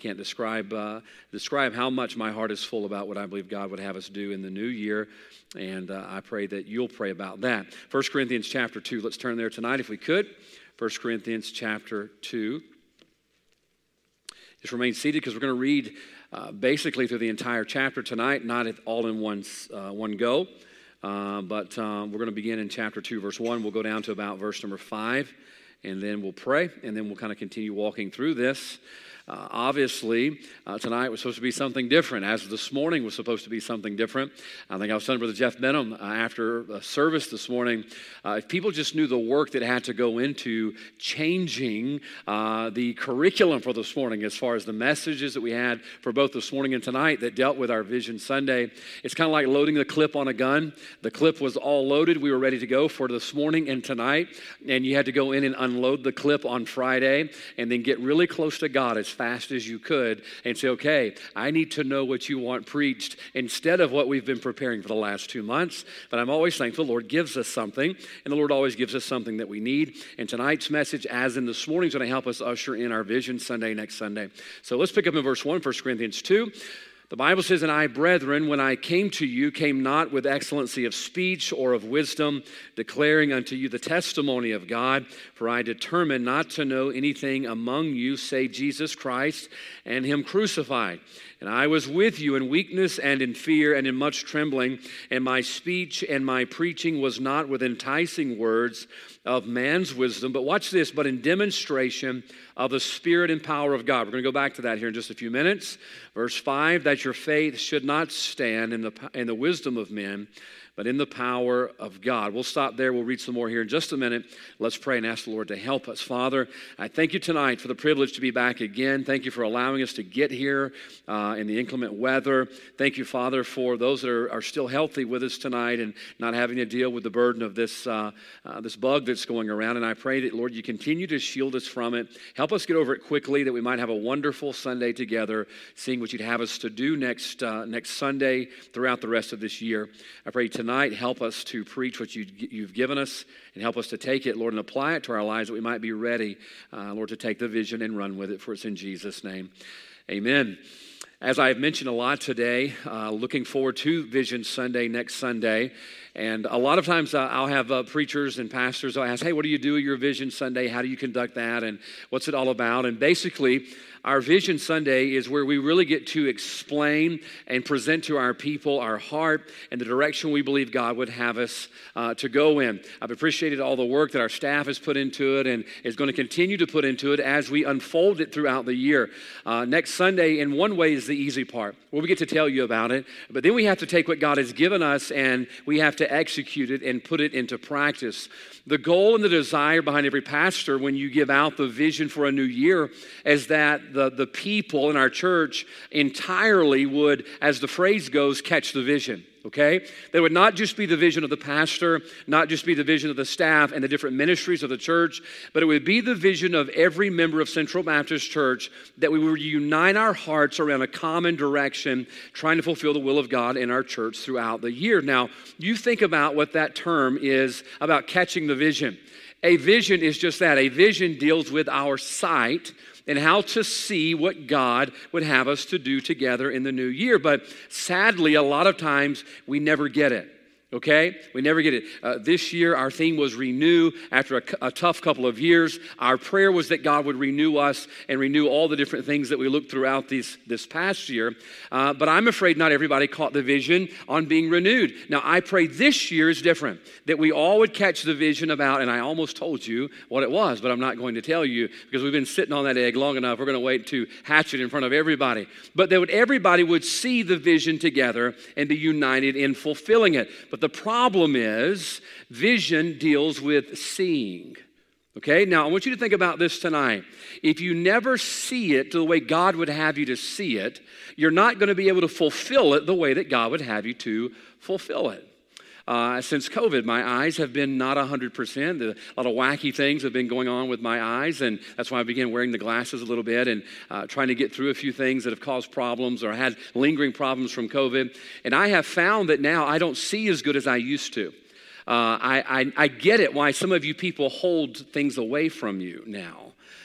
Can't describe uh, describe how much my heart is full about what I believe God would have us do in the new year, and uh, I pray that you'll pray about that. 1 Corinthians chapter two. Let's turn there tonight, if we could. 1 Corinthians chapter two. Just remain seated because we're going to read uh, basically through the entire chapter tonight, not all in one uh, one go. Uh, but um, we're going to begin in chapter 2, verse 1. We'll go down to about verse number 5, and then we'll pray, and then we'll kind of continue walking through this. Uh, obviously, uh, tonight was supposed to be something different, as this morning was supposed to be something different. I think I was telling Brother Jeff Benham uh, after service this morning uh, if people just knew the work that had to go into changing uh, the curriculum for this morning, as far as the messages that we had for both this morning and tonight that dealt with our Vision Sunday, it's kind of like loading the clip on a gun. The clip was all loaded, we were ready to go for this morning and tonight, and you had to go in and unload the clip on Friday and then get really close to God as fast as you could and say, okay, I need to know what you want preached instead of what we've been preparing for the last two months. But I'm always thankful the Lord gives us something, and the Lord always gives us something that we need. And tonight's message, as in this morning, is going to help us usher in our Vision Sunday next Sunday. So let's pick up in verse 1, 1 Corinthians 2. The Bible says, And I, brethren, when I came to you, came not with excellency of speech or of wisdom, declaring unto you the testimony of God. For I determined not to know anything among you save Jesus Christ and Him crucified. And I was with you in weakness and in fear and in much trembling, and my speech and my preaching was not with enticing words of man's wisdom, but watch this, but in demonstration of the Spirit and power of God. We're going to go back to that here in just a few minutes. Verse 5 that your faith should not stand in the, in the wisdom of men but in the power of God. We'll stop there. We'll read some more here in just a minute. Let's pray and ask the Lord to help us. Father, I thank you tonight for the privilege to be back again. Thank you for allowing us to get here uh, in the inclement weather. Thank you, Father, for those that are, are, still healthy with us tonight and not having to deal with the burden of this, uh, uh, this bug that's going around. And I pray that, Lord, you continue to shield us from it. Help us get over it quickly that we might have a wonderful Sunday together, seeing what you'd have us to do next, uh, next Sunday throughout the rest of this year. I pray tonight tonight, help us to preach what you, you've given us and help us to take it, Lord, and apply it to our lives that we might be ready, uh, Lord, to take the vision and run with it. For it's in Jesus' name. Amen. As I've mentioned a lot today, uh, looking forward to Vision Sunday next Sunday. And a lot of times uh, I'll have uh, preachers and pastors, I'll ask, hey, what do you do at your Vision Sunday? How do you conduct that? And what's it all about? And basically, our Vision Sunday is where we really get to explain and present to our people our heart and the direction we believe God would have us uh, to go in. I've appreciated all the work that our staff has put into it and is going to continue to put into it as we unfold it throughout the year. Uh, next Sunday, in one way, is the easy part where we get to tell you about it, but then we have to take what God has given us and we have to execute it and put it into practice. The goal and the desire behind every pastor when you give out the vision for a new year is that the, the people in our church entirely would, as the phrase goes, catch the vision okay? That would not just be the vision of the pastor, not just be the vision of the staff and the different ministries of the church, but it would be the vision of every member of Central Baptist Church that we would unite our hearts around a common direction, trying to fulfill the will of God in our church throughout the year. Now, you think about what that term is about catching the vision. A vision is just that. A vision deals with our sight and how to see what God would have us to do together in the new year. But sadly, a lot of times we never get it okay? We never get it. Uh, this year, our theme was renew. After a, a, tough couple of years, our prayer was that God would renew us and renew all the different things that we looked throughout these, this past year. Uh, but I'm afraid not everybody caught the vision on being renewed. Now, I pray this year is different, that we all would catch the vision about, and I almost told you what it was, but I'm not going to tell you because we've been sitting on that egg long enough. We're going to wait to hatch it in front of everybody. But that would, everybody would see the vision together and be united in fulfilling it. But the problem is, vision deals with seeing. Okay, now I want you to think about this tonight. If you never see it the way God would have you to see it, you're not going to be able to fulfill it the way that God would have you to fulfill it. Uh, since COVID, my eyes have been not 100%. A lot of wacky things have been going on with my eyes, and that's why I began wearing the glasses a little bit and uh, trying to get through a few things that have caused problems or had lingering problems from COVID. And I have found that now I don't see as good as I used to. Uh, I, I, I get it why some of you people hold things away from you now.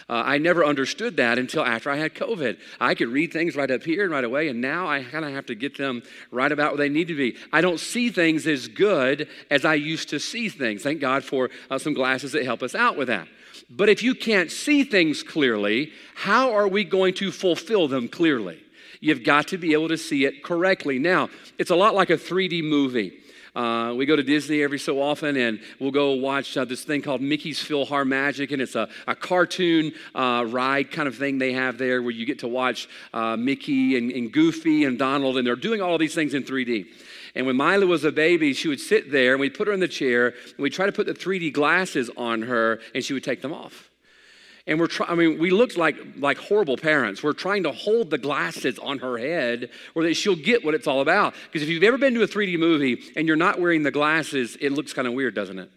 Uh, I never understood that until after I had COVID. I could read things right up here and right away, and now I kind of have to get them right about where they need to be. I don't see things as good as I used to see things. Thank God for uh, some glasses that help us out with that. But if you can't see things clearly, how are we going to fulfill them clearly? You've got to be able to see it correctly. Now, it's a lot like a 3D movie. Uh, we go to Disney every so often, and we'll go watch uh, this thing called Mickey's PhilharMagic, and it's a, a cartoon uh, ride kind of thing they have there where you get to watch uh, Mickey and, and Goofy and Donald, and they're doing all these things in 3D. And when Mila was a baby, she would sit there, and we'd put her in the chair, and we'd try to put the 3D glasses on her, and she would take them off. And we're trying, I mean, we looked like, like horrible parents. We're trying to hold the glasses on her head where that she'll get what it's all about. Because if you've ever been to a 3D movie and you're not wearing the glasses, it looks kind of weird, doesn't it?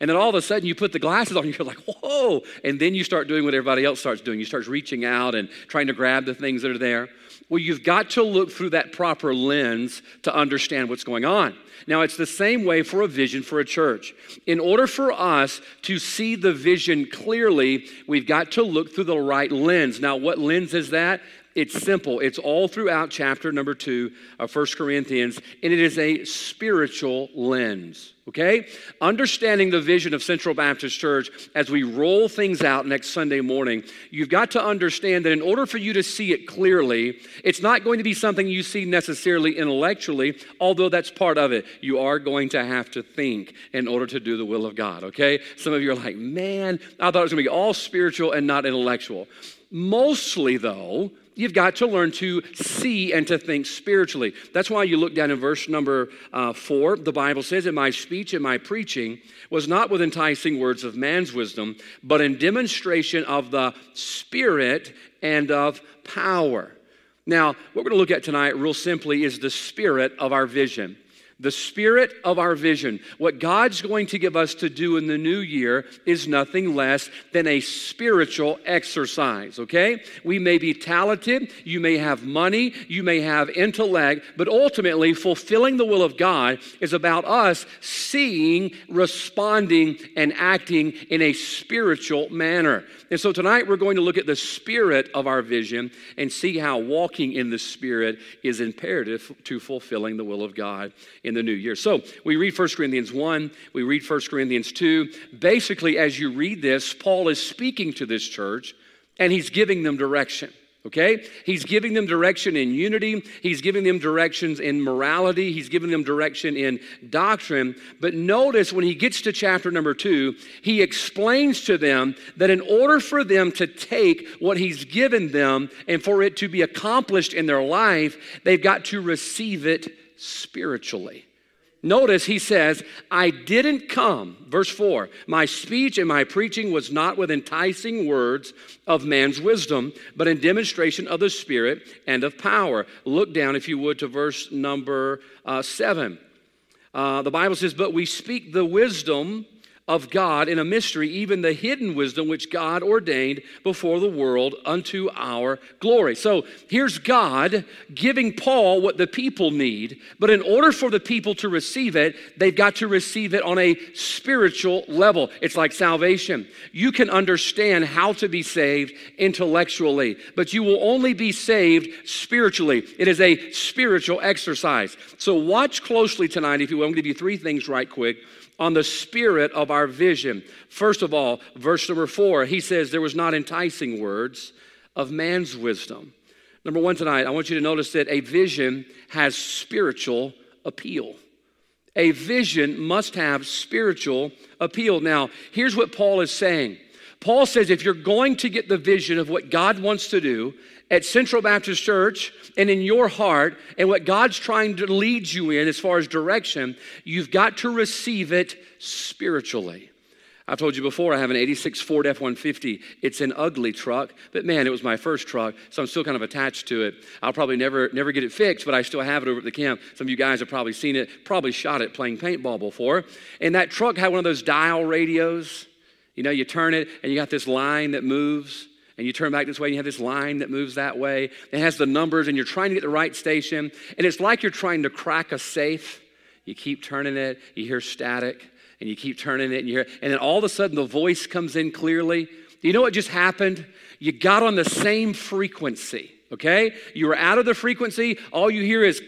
And then all of a sudden you put the glasses on you're like, whoa. And then you start doing what everybody else starts doing. You start reaching out and trying to grab the things that are there. Well, you've got to look through that proper lens to understand what's going on. Now, it's the same way for a vision for a church. In order for us to see the vision clearly, we've got to look through the right lens. Now, what lens is that? It's simple. It's all throughout chapter number two of First Corinthians, and it is a spiritual lens. Okay? Understanding the vision of Central Baptist Church as we roll things out next Sunday morning, you've got to understand that in order for you to see it clearly, it's not going to be something you see necessarily intellectually, although that's part of it. You are going to have to think in order to do the will of God, okay? Some of you are like, man, I thought it was going to be all spiritual and not intellectual. Mostly, though, You've got to learn to see and to think spiritually. That's why you look down in verse number uh, four. The Bible says, In my speech and my preaching was not with enticing words of man's wisdom, but in demonstration of the Spirit and of power. Now, what we're going to look at tonight, real simply, is the spirit of our vision the spirit of our vision. What God's going to give us to do in the new year is nothing less than a spiritual exercise, okay? We may be talented, you may have money, you may have intellect, but ultimately, fulfilling the will of God is about us seeing, responding, and acting in a spiritual manner. And so tonight we're going to look at the spirit of our vision and see how walking in the spirit is imperative to fulfilling the will of God in the new year. So we read 1 Corinthians 1, we read 1 Corinthians 2. Basically, as you read this, Paul is speaking to this church and he's giving them direction. Okay? He's giving them direction in unity. He's giving them directions in morality. He's giving them direction in doctrine. But notice when he gets to chapter number two, he explains to them that in order for them to take what he's given them and for it to be accomplished in their life, they've got to receive it spiritually. Notice he says, I didn't come, verse 4, my speech and my preaching was not with enticing words of man's wisdom, but in demonstration of the Spirit and of power. Look down, if you would, to verse number uh, 7. Uh, the Bible says, But we speak the wisdom of God in a mystery, even the hidden wisdom which God ordained before the world unto our glory. So here's God giving Paul what the people need, but in order for the people to receive it, they've got to receive it on a spiritual level. It's like salvation. You can understand how to be saved intellectually, but you will only be saved spiritually. It is a spiritual exercise. So watch closely tonight, if you will. I'm going to give you three things right quick on the spirit of our vision. First of all, verse number four, he says, There was not enticing words of man's wisdom. Number one tonight, I want you to notice that a vision has spiritual appeal. A vision must have spiritual appeal. Now, here's what Paul is saying. Paul says if you're going to get the vision of what God wants to do, at Central Baptist Church and in your heart and what God's trying to lead you in as far as direction, you've got to receive it spiritually. I've told you before, I have an 86 Ford F 150. It's an ugly truck, but man, it was my first truck, so I'm still kind of attached to it. I'll probably never, never get it fixed, but I still have it over at the camp. Some of you guys have probably seen it, probably shot it playing paintball before. And that truck had one of those dial radios. You know, you turn it and you got this line that moves and you turn back this way and you have this line that moves that way. It has the numbers and you're trying to get the right station. And it's like you're trying to crack a safe. You keep turning it, you hear static, and you keep turning it, and you hear, and then all of a sudden the voice comes in clearly. You know what just happened? You got on the same frequency, okay? You were out of the frequency, all you hear is,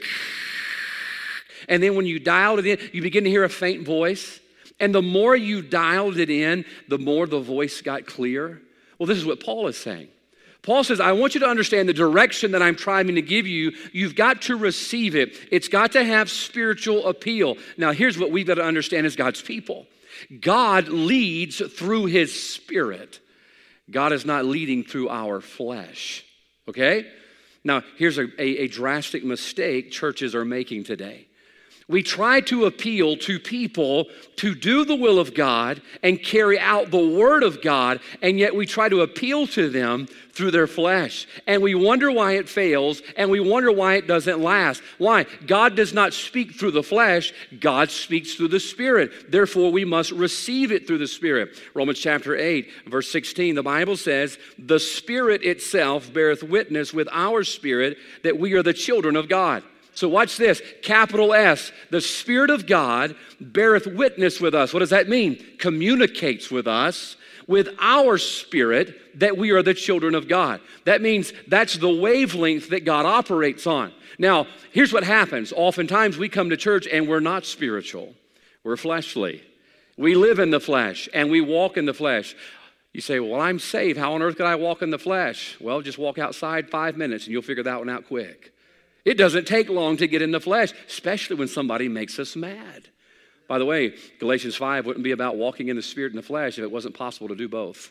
and then when you dialed it in, you begin to hear a faint voice. And the more you dialed it in, the more the voice got clear. Well, this is what Paul is saying. Paul says, I want you to understand the direction that I'm trying to give you. You've got to receive it. It's got to have spiritual appeal. Now, here's what we've got to understand as God's people God leads through his spirit. God is not leading through our flesh. Okay? Now, here's a, a, a drastic mistake churches are making today we try to appeal to people to do the will of God and carry out the word of God, and yet we try to appeal to them through their flesh. And we wonder why it fails, and we wonder why it doesn't last. Why? God does not speak through the flesh, God speaks through the Spirit. Therefore, we must receive it through the Spirit. Romans chapter 8, verse 16, the Bible says, The Spirit itself beareth witness with our spirit that we are the children of God. So watch this capital S. The Spirit of God beareth witness with us. What does that mean? Communicates with us with our spirit that we are the children of God. That means that's the wavelength that God operates on. Now, here's what happens. Oftentimes we come to church and we're not spiritual, we're fleshly. We live in the flesh and we walk in the flesh. You say, Well, I'm saved. How on earth could I walk in the flesh? Well, just walk outside five minutes and you'll figure that one out quick. It doesn't take long to get in the flesh, especially when somebody makes us mad. By the way, Galatians 5 wouldn't be about walking in the spirit and the flesh if it wasn't possible to do both.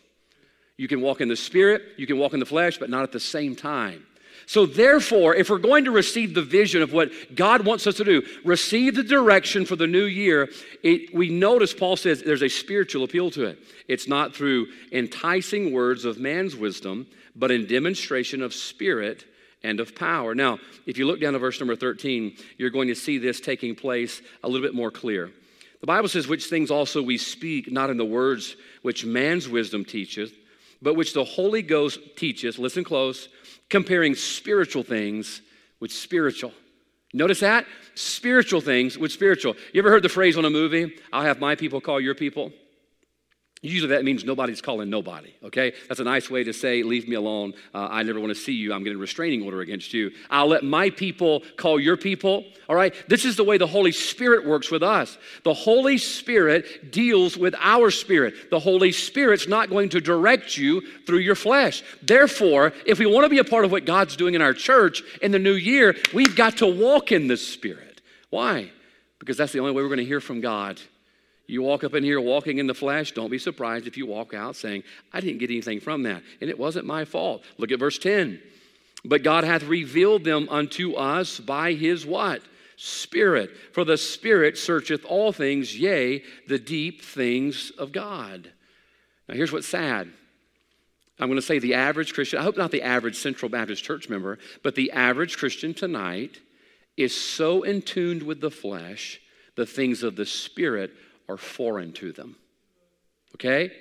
You can walk in the spirit, you can walk in the flesh, but not at the same time. So, therefore, if we're going to receive the vision of what God wants us to do, receive the direction for the new year, it, we notice Paul says there's a spiritual appeal to it. It's not through enticing words of man's wisdom, but in demonstration of spirit and of power. Now, if you look down to verse number 13, you're going to see this taking place a little bit more clear. The Bible says, Which things also we speak, not in the words which man's wisdom teacheth, but which the Holy Ghost teaches, listen close, comparing spiritual things with spiritual. Notice that? Spiritual things with spiritual. You ever heard the phrase on a movie, I'll have my people call your people? Usually that means nobody's calling nobody, okay? That's a nice way to say, leave me alone. Uh, I never want to see you. I'm getting a restraining order against you. I'll let my people call your people, all right? This is the way the Holy Spirit works with us. The Holy Spirit deals with our spirit. The Holy Spirit's not going to direct you through your flesh. Therefore, if we want to be a part of what God's doing in our church in the new year, we've got to walk in the Spirit. Why? Because that's the only way we're going to hear from God you walk up in here walking in the flesh, don't be surprised if you walk out saying, I didn't get anything from that, and it wasn't my fault. Look at verse 10. But God hath revealed them unto us by his what? Spirit. For the Spirit searcheth all things, yea, the deep things of God. Now, here's what's sad. I'm going to say the average Christian, I hope not the average Central Baptist church member, but the average Christian tonight is so in tuned with the flesh, the things of the Spirit are foreign to them. Okay?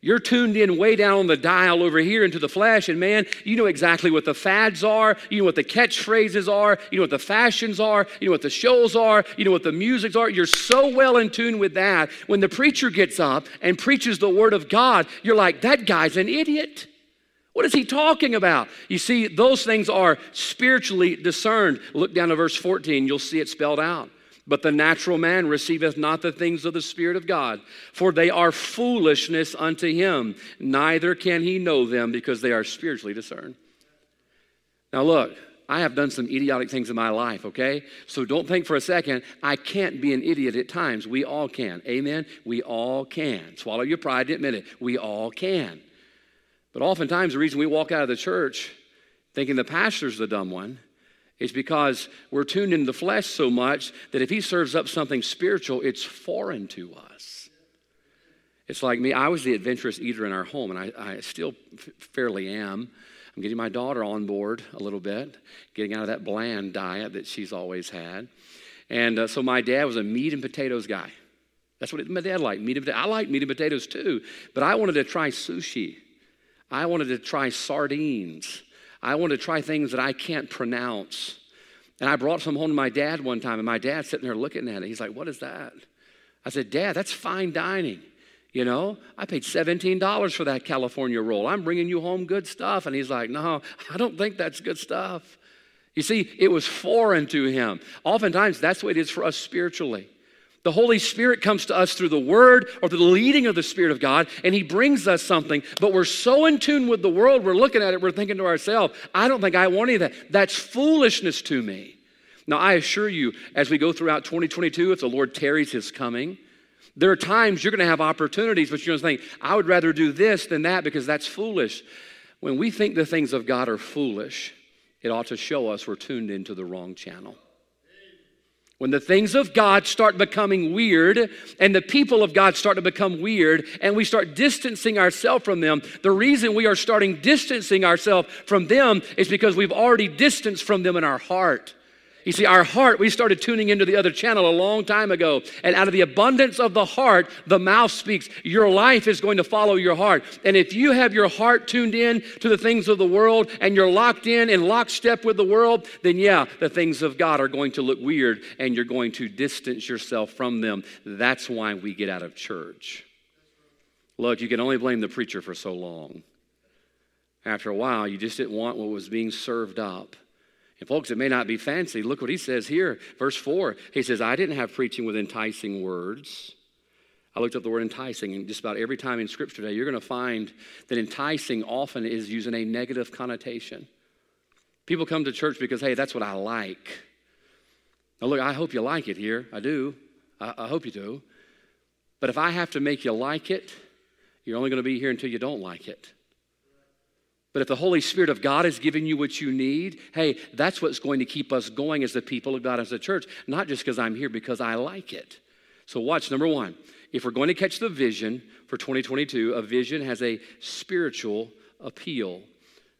You're tuned in way down on the dial over here into the flesh, and man, you know exactly what the fads are, you know what the catchphrases are, you know what the fashions are, you know what the shows are, you know what the musics are. You're so well in tune with that. When the preacher gets up and preaches the word of God, you're like, that guy's an idiot. What is he talking about? You see, those things are spiritually discerned. Look down to verse 14, you'll see it spelled out. But the natural man receiveth not the things of the Spirit of God, for they are foolishness unto him. Neither can he know them because they are spiritually discerned. Now, look, I have done some idiotic things in my life, okay? So don't think for a second, I can't be an idiot at times. We all can. Amen? We all can. Swallow your pride admit it. We all can. But oftentimes, the reason we walk out of the church thinking the pastor's the dumb one it's because we're tuned into the flesh so much that if he serves up something spiritual, it's foreign to us. It's like me, I was the adventurous eater in our home, and I, I still f- fairly am. I'm getting my daughter on board a little bit, getting out of that bland diet that she's always had. And uh, so my dad was a meat and potatoes guy. That's what it, my dad liked, meat and potatoes. I like meat and potatoes too, but I wanted to try sushi. I wanted to try sardines. I want to try things that I can't pronounce. And I brought some home to my dad one time, and my dad's sitting there looking at it. He's like, What is that? I said, Dad, that's fine dining. You know, I paid $17 for that California roll. I'm bringing you home good stuff. And he's like, No, I don't think that's good stuff. You see, it was foreign to him. Oftentimes, that's what it is for us spiritually. The Holy Spirit comes to us through the Word or through the leading of the Spirit of God, and He brings us something. But we're so in tune with the world, we're looking at it, we're thinking to ourselves, I don't think I want any of that. That's foolishness to me. Now, I assure you, as we go throughout 2022, if the Lord tarries His coming, there are times you're going to have opportunities, but you're going to think, I would rather do this than that because that's foolish. When we think the things of God are foolish, it ought to show us we're tuned into the wrong channel. When the things of God start becoming weird and the people of God start to become weird and we start distancing ourselves from them, the reason we are starting distancing ourselves from them is because we've already distanced from them in our heart. You see, our heart, we started tuning into the other channel a long time ago. And out of the abundance of the heart, the mouth speaks. Your life is going to follow your heart. And if you have your heart tuned in to the things of the world and you're locked in and lockstep with the world, then yeah, the things of God are going to look weird and you're going to distance yourself from them. That's why we get out of church. Look, you can only blame the preacher for so long. After a while, you just didn't want what was being served up. And folks, it may not be fancy. Look what he says here, verse 4. He says, I didn't have preaching with enticing words. I looked up the word enticing, and just about every time in Scripture today, you're going to find that enticing often is using a negative connotation. People come to church because, hey, that's what I like. Now, look, I hope you like it here. I do. I, I hope you do. But if I have to make you like it, you're only going to be here until you don't like it. But if the Holy Spirit of God is giving you what you need, hey, that's what's going to keep us going as the people of God, as a church, not just because I'm here, because I like it. So, watch number one. If we're going to catch the vision for 2022, a vision has a spiritual appeal.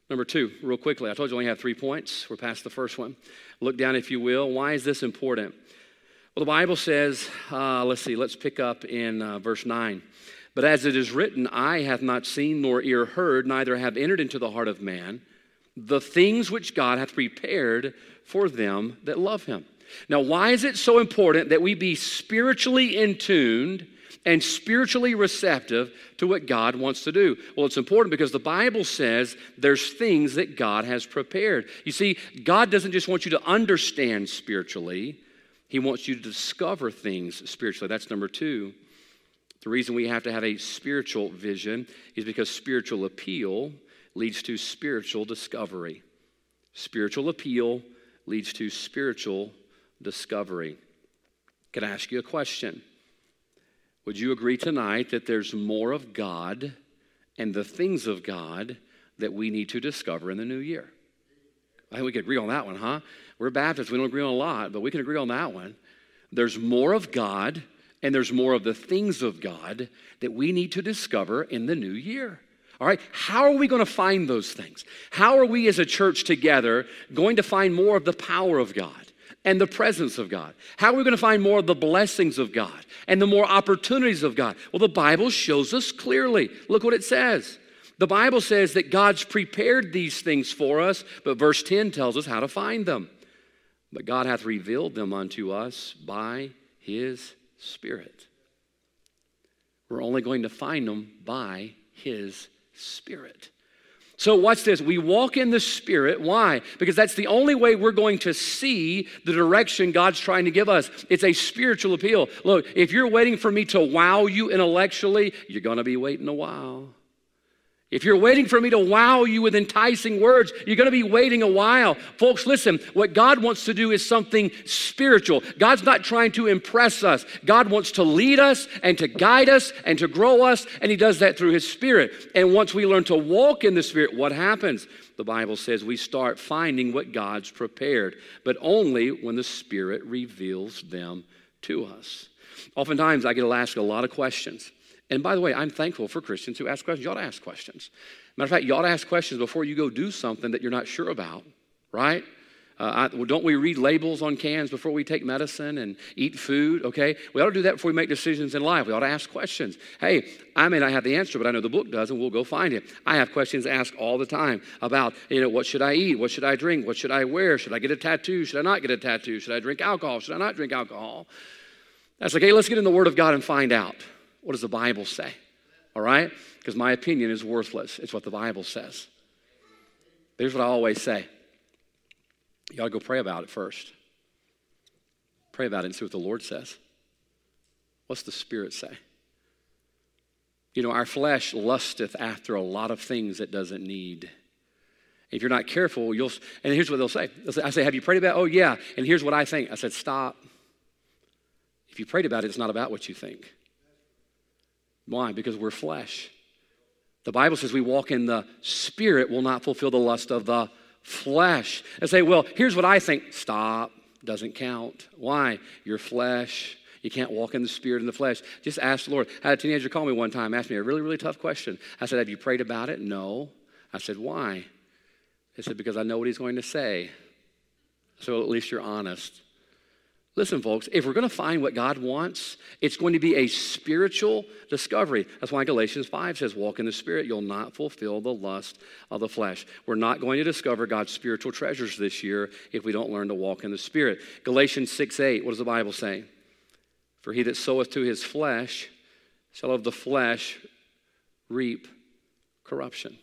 Number two, real quickly, I told you I only have three points. We're past the first one. Look down, if you will. Why is this important? Well, the Bible says, uh, let's see, let's pick up in uh, verse 9. But as it is written, eye hath not seen nor ear heard, neither have entered into the heart of man the things which God hath prepared for them that love him. Now, why is it so important that we be spiritually in tuned and spiritually receptive to what God wants to do? Well, it's important because the Bible says there's things that God has prepared. You see, God doesn't just want you to understand spiritually, He wants you to discover things spiritually. That's number two. The reason we have to have a spiritual vision is because spiritual appeal leads to spiritual discovery. Spiritual appeal leads to spiritual discovery. Can I ask you a question? Would you agree tonight that there's more of God and the things of God that we need to discover in the new year? I think we could agree on that one, huh? We're Baptists, we don't agree on a lot, but we can agree on that one. There's more of God and there's more of the things of God that we need to discover in the new year. All right, how are we going to find those things? How are we as a church together going to find more of the power of God? and the presence of God? How are we going to find more of the blessings of God and the more opportunities of God? Well, the Bible shows us clearly. Look what it says. The Bible says that God's prepared these things for us, but verse 10 tells us how to find them. But God hath revealed them unto us by his Spirit. We're only going to find them by His Spirit. So, watch this. We walk in the Spirit. Why? Because that's the only way we're going to see the direction God's trying to give us. It's a spiritual appeal. Look, if you're waiting for me to wow you intellectually, you're going to be waiting a while. If you're waiting for me to wow you with enticing words, you're going to be waiting a while. Folks, listen, what God wants to do is something spiritual. God's not trying to impress us. God wants to lead us and to guide us and to grow us, and He does that through His Spirit. And once we learn to walk in the Spirit, what happens? The Bible says we start finding what God's prepared, but only when the Spirit reveals them to us. Oftentimes, I get asked a lot of questions. And by the way, I'm thankful for Christians who ask questions. You ought to ask questions. Matter of fact, you ought to ask questions before you go do something that you're not sure about, right? Uh, I, well, don't we read labels on cans before we take medicine and eat food? Okay, we ought to do that before we make decisions in life. We ought to ask questions. Hey, I may not have the answer, but I know the book does, and we'll go find it. I have questions asked all the time about, you know, what should I eat? What should I drink? What should I wear? Should I get a tattoo? Should I not get a tattoo? Should I drink alcohol? Should I not drink alcohol? That's like, hey, let's get in the Word of God and find out. What does the Bible say? all right? Because my opinion is worthless. It's what the Bible says. Here's what I always say you got to go pray about it first. Pray about it and see what the Lord says. What's the Spirit say? You know, our flesh lusteth after a lot of things it doesn't need. If you're not careful, you'll, and here's what they'll say. they'll say. I say, Have you prayed about it? Oh, yeah. And here's what I think. I said, Stop. If you prayed about it, it's not about what you think. Why? Because we're flesh. The Bible says we walk in the spirit will not fulfill the lust of the flesh. And say, well, here's what I think. Stop. Doesn't count. Why? Your flesh. You can't walk in the spirit and the flesh. Just ask the Lord. I had a teenager call me one time, asked me a really, really tough question. I said, Have you prayed about it? No. I said, Why? He said, Because I know what he's going to say. So at least you're honest. Listen, folks, if we're going to find what God wants, it's going to be a spiritual discovery. That's why Galatians 5 says, Walk in the Spirit, you'll not fulfill the lust of the flesh. We're not going to discover God's spiritual treasures this year if we don't learn to walk in the Spirit. Galatians 6 8, what does the Bible say? For he that soweth to his flesh shall of the flesh reap corruption.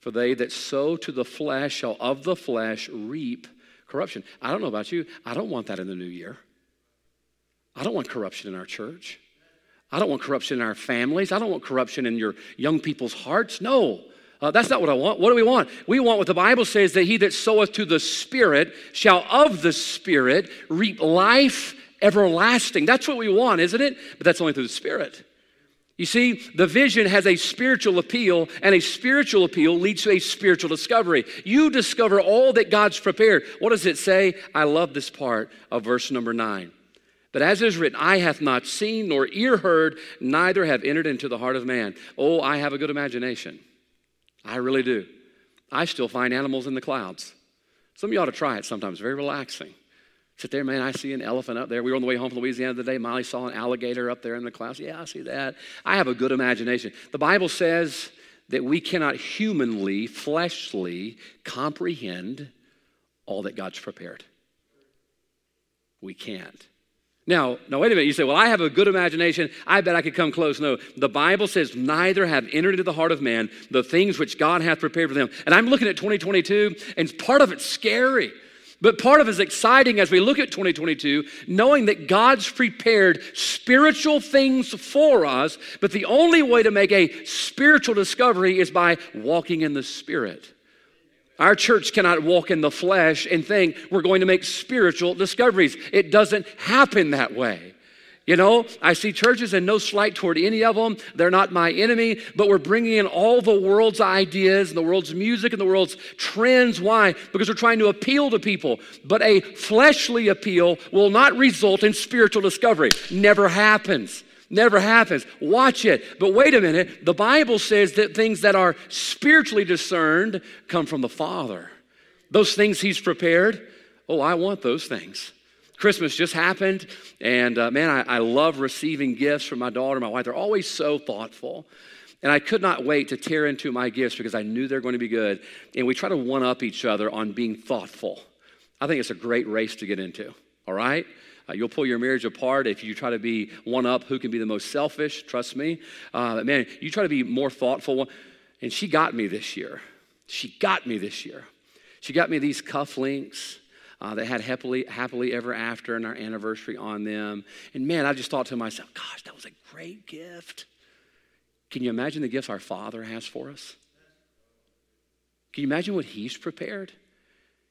For they that sow to the flesh shall of the flesh reap corruption. I don't know about you. I don't want that in the new year. I don't want corruption in our church. I don't want corruption in our families. I don't want corruption in your young people's hearts. No, uh, that's not what I want. What do we want? We want what the Bible says that he that soweth to the Spirit shall of the Spirit reap life everlasting. That's what we want, isn't it? But that's only through the Spirit. You see, the vision has a spiritual appeal, and a spiritual appeal leads to a spiritual discovery. You discover all that God's prepared. What does it say? I love this part of verse number nine. But as is written, eye hath not seen, nor ear heard, neither have entered into the heart of man. Oh, I have a good imagination. I really do. I still find animals in the clouds. Some of you ought to try it sometimes, very relaxing. Sit there, man, I see an elephant up there. We were on the way home from Louisiana the day. Molly saw an alligator up there in the clouds. Yeah, I see that. I have a good imagination. The Bible says that we cannot humanly, fleshly comprehend all that God's prepared. We can't. Now, now wait a minute. You say, well, I have a good imagination. I bet I could come close. No, the Bible says, neither have entered into the heart of man the things which God hath prepared for them. And I'm looking at 2022, and part of it's scary. But part of it is exciting as we look at 2022, knowing that God's prepared spiritual things for us, but the only way to make a spiritual discovery is by walking in the Spirit. Our church cannot walk in the flesh and think we're going to make spiritual discoveries. It doesn't happen that way. You know, I see churches and no slight toward any of them. They're not my enemy, but we're bringing in all the world's ideas and the world's music and the world's trends. Why? Because we're trying to appeal to people. But a fleshly appeal will not result in spiritual discovery. Never happens. Never happens. Watch it. But wait a minute. The Bible says that things that are spiritually discerned come from the Father. Those things He's prepared. Oh, I want those things. Christmas just happened, and uh, man, I, I love receiving gifts from my daughter, my wife. They're always so thoughtful. And I could not wait to tear into my gifts because I knew they're going to be good. And we try to one up each other on being thoughtful. I think it's a great race to get into, all right? Uh, you'll pull your marriage apart if you try to be one up who can be the most selfish, trust me. Uh, man, you try to be more thoughtful. And she got me this year. She got me this year. She got me these cufflinks uh, that had happily, happily ever after and our anniversary on them. And man, I just thought to myself, gosh, that was a great gift. Can you imagine the gifts our Father has for us? Can you imagine what He's prepared?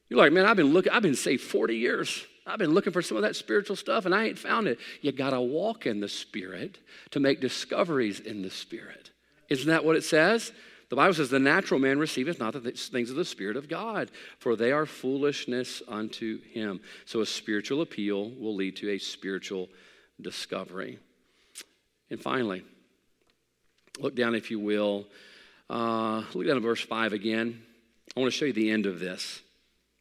You're like, man, I've been looking, I've been saved 40 years. I've been looking for some of that spiritual stuff and I ain't found it. You got to walk in the Spirit to make discoveries in the Spirit. Isn't that what it says? The Bible says, The natural man receiveth not the things of the Spirit of God, for they are foolishness unto him. So a spiritual appeal will lead to a spiritual discovery. And finally, look down, if you will. Uh, look down at verse 5 again. I want to show you the end of this,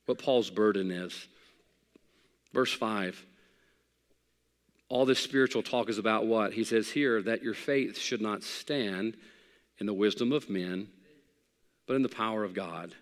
what Paul's burden is. Verse 5. All this spiritual talk is about what? He says here that your faith should not stand in the wisdom of men, but in the power of God.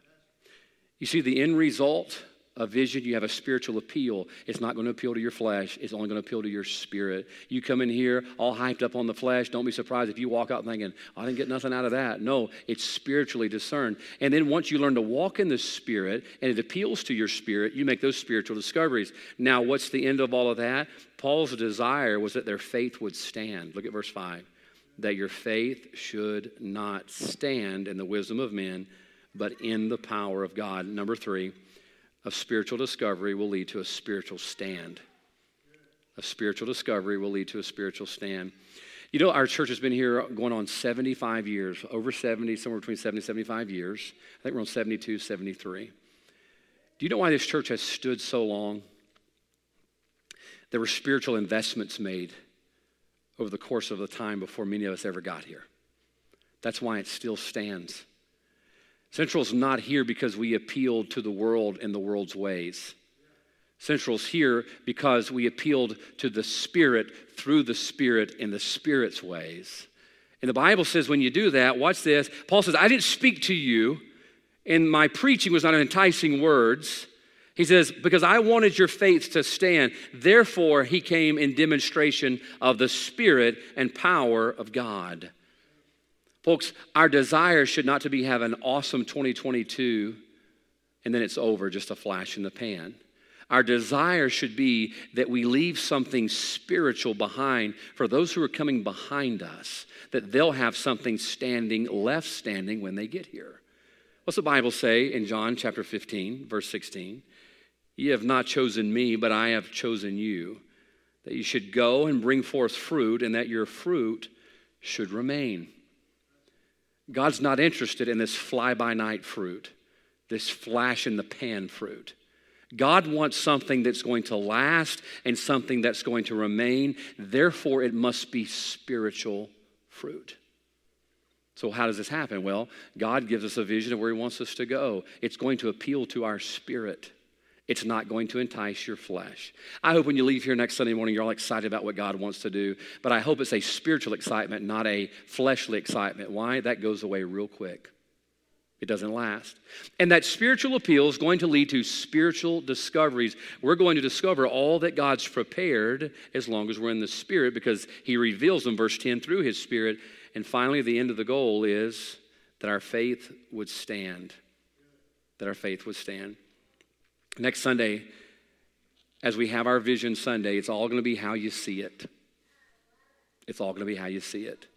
You see, the end result of vision, you have a spiritual appeal. It's not going to appeal to your flesh, it's only going to appeal to your spirit. You come in here all hyped up on the flesh, don't be surprised if you walk out thinking, I didn't get nothing out of that. No, it's spiritually discerned. And then once you learn to walk in the spirit and it appeals to your spirit, you make those spiritual discoveries. Now, what's the end of all of that? Paul's desire was that their faith would stand. Look at verse 5 that your faith should not stand in the wisdom of men, but in the power of God. Number three, a spiritual discovery will lead to a spiritual stand. A spiritual discovery will lead to a spiritual stand. You know, our church has been here going on 75 years, over 70, somewhere between 70 and 75 years. I think we're on 72, 73. Do you know why this church has stood so long? There were spiritual investments made over the course of the time before many of us ever got here. That's why it still stands. Central's not here because we appealed to the world and the world's ways. Central's here because we appealed to the Spirit through the Spirit in the Spirit's ways. And the Bible says when you do that, watch this. Paul says, I didn't speak to you, and my preaching was not enticing words. He says, Because I wanted your faith to stand. Therefore, he came in demonstration of the Spirit and power of God. Folks, our desire should not to be have an awesome 2022 and then it's over, just a flash in the pan. Our desire should be that we leave something spiritual behind for those who are coming behind us, that they'll have something standing, left standing when they get here. What's the Bible say in John chapter 15, verse 16? Ye have not chosen me, but I have chosen you, that you should go and bring forth fruit, and that your fruit should remain. God's not interested in this fly by night fruit, this flash in the pan fruit. God wants something that's going to last and something that's going to remain. Therefore, it must be spiritual fruit. So, how does this happen? Well, God gives us a vision of where He wants us to go. It's going to appeal to our spirit. It's not going to entice your flesh. I hope when you leave here next Sunday morning, you're all excited about what God wants to do, but I hope it's a spiritual excitement, not a fleshly excitement. Why? That goes away real quick. It doesn't last. And that spiritual appeal is going to lead to spiritual discoveries. We're going to discover all that God's prepared as long as we're in the Spirit because He reveals them, verse 10, through His Spirit. And finally, the end of the goal is that our faith would stand. That our faith would stand. Next Sunday, as we have our Vision Sunday, it's all going to be how you see it. It's all going to be how you see it.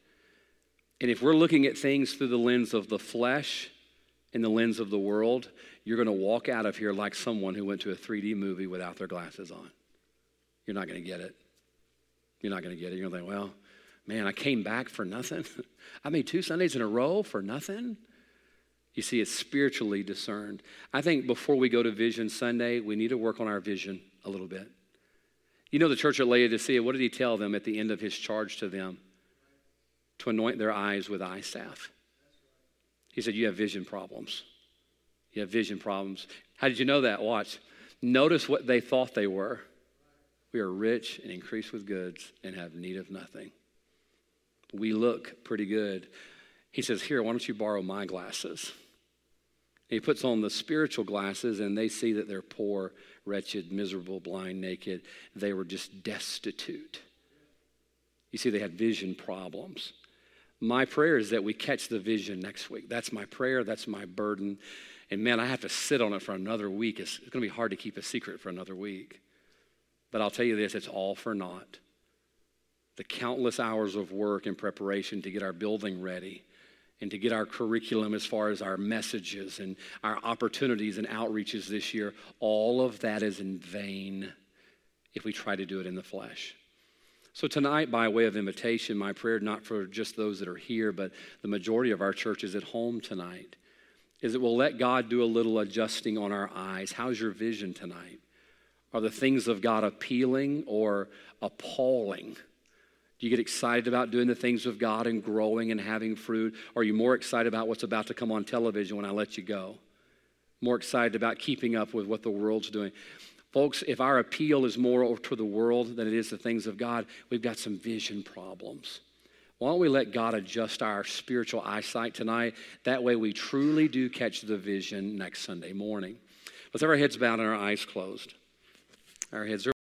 And if we're looking at things through the lens of the flesh and the lens of the world, you're going to walk out of here like someone who went to a 3D movie without their glasses on. You're not going to get it. You're not going to get it. You're going to think, well, man, I came back for nothing. I made two Sundays in a row for nothing. You see, it's spiritually discerned. I think before we go to Vision Sunday, we need to work on our vision a little bit. You know, the church at Laodicea, what did he tell them at the end of his charge to them? To anoint their eyes with eyesalve. He said, You have vision problems. You have vision problems. How did you know that? Watch. Notice what they thought they were. We are rich and increased with goods and have need of nothing. We look pretty good. He says, Here, why don't you borrow my glasses? He puts on the spiritual glasses, and they see that they're poor, wretched, miserable, blind, naked. They were just destitute. You see, they had vision problems. My prayer is that we catch the vision next week. That's my prayer, that's my burden. And man, I have to sit on it for another week. It's, it's going to be hard to keep a secret for another week. But I'll tell you this it's all for naught. The countless hours of work and preparation to get our building ready and to get our curriculum as far as our messages and our opportunities and outreaches this year, all of that is in vain if we try to do it in the flesh. So, tonight, by way of invitation, my prayer, not for just those that are here, but the majority of our churches at home tonight, is that we'll let God do a little adjusting on our eyes. How's your vision tonight? Are the things of God appealing or appalling? Do you get excited about doing the things of God and growing and having fruit? Or are you more excited about what's about to come on television when I let you go? More excited about keeping up with what the world's doing? Folks, if our appeal is more to the world than it is the things of God, we've got some vision problems. Why don't we let God adjust our spiritual eyesight tonight? That way we truly do catch the vision next Sunday morning. Let's have our heads bowed and our eyes closed. Our heads are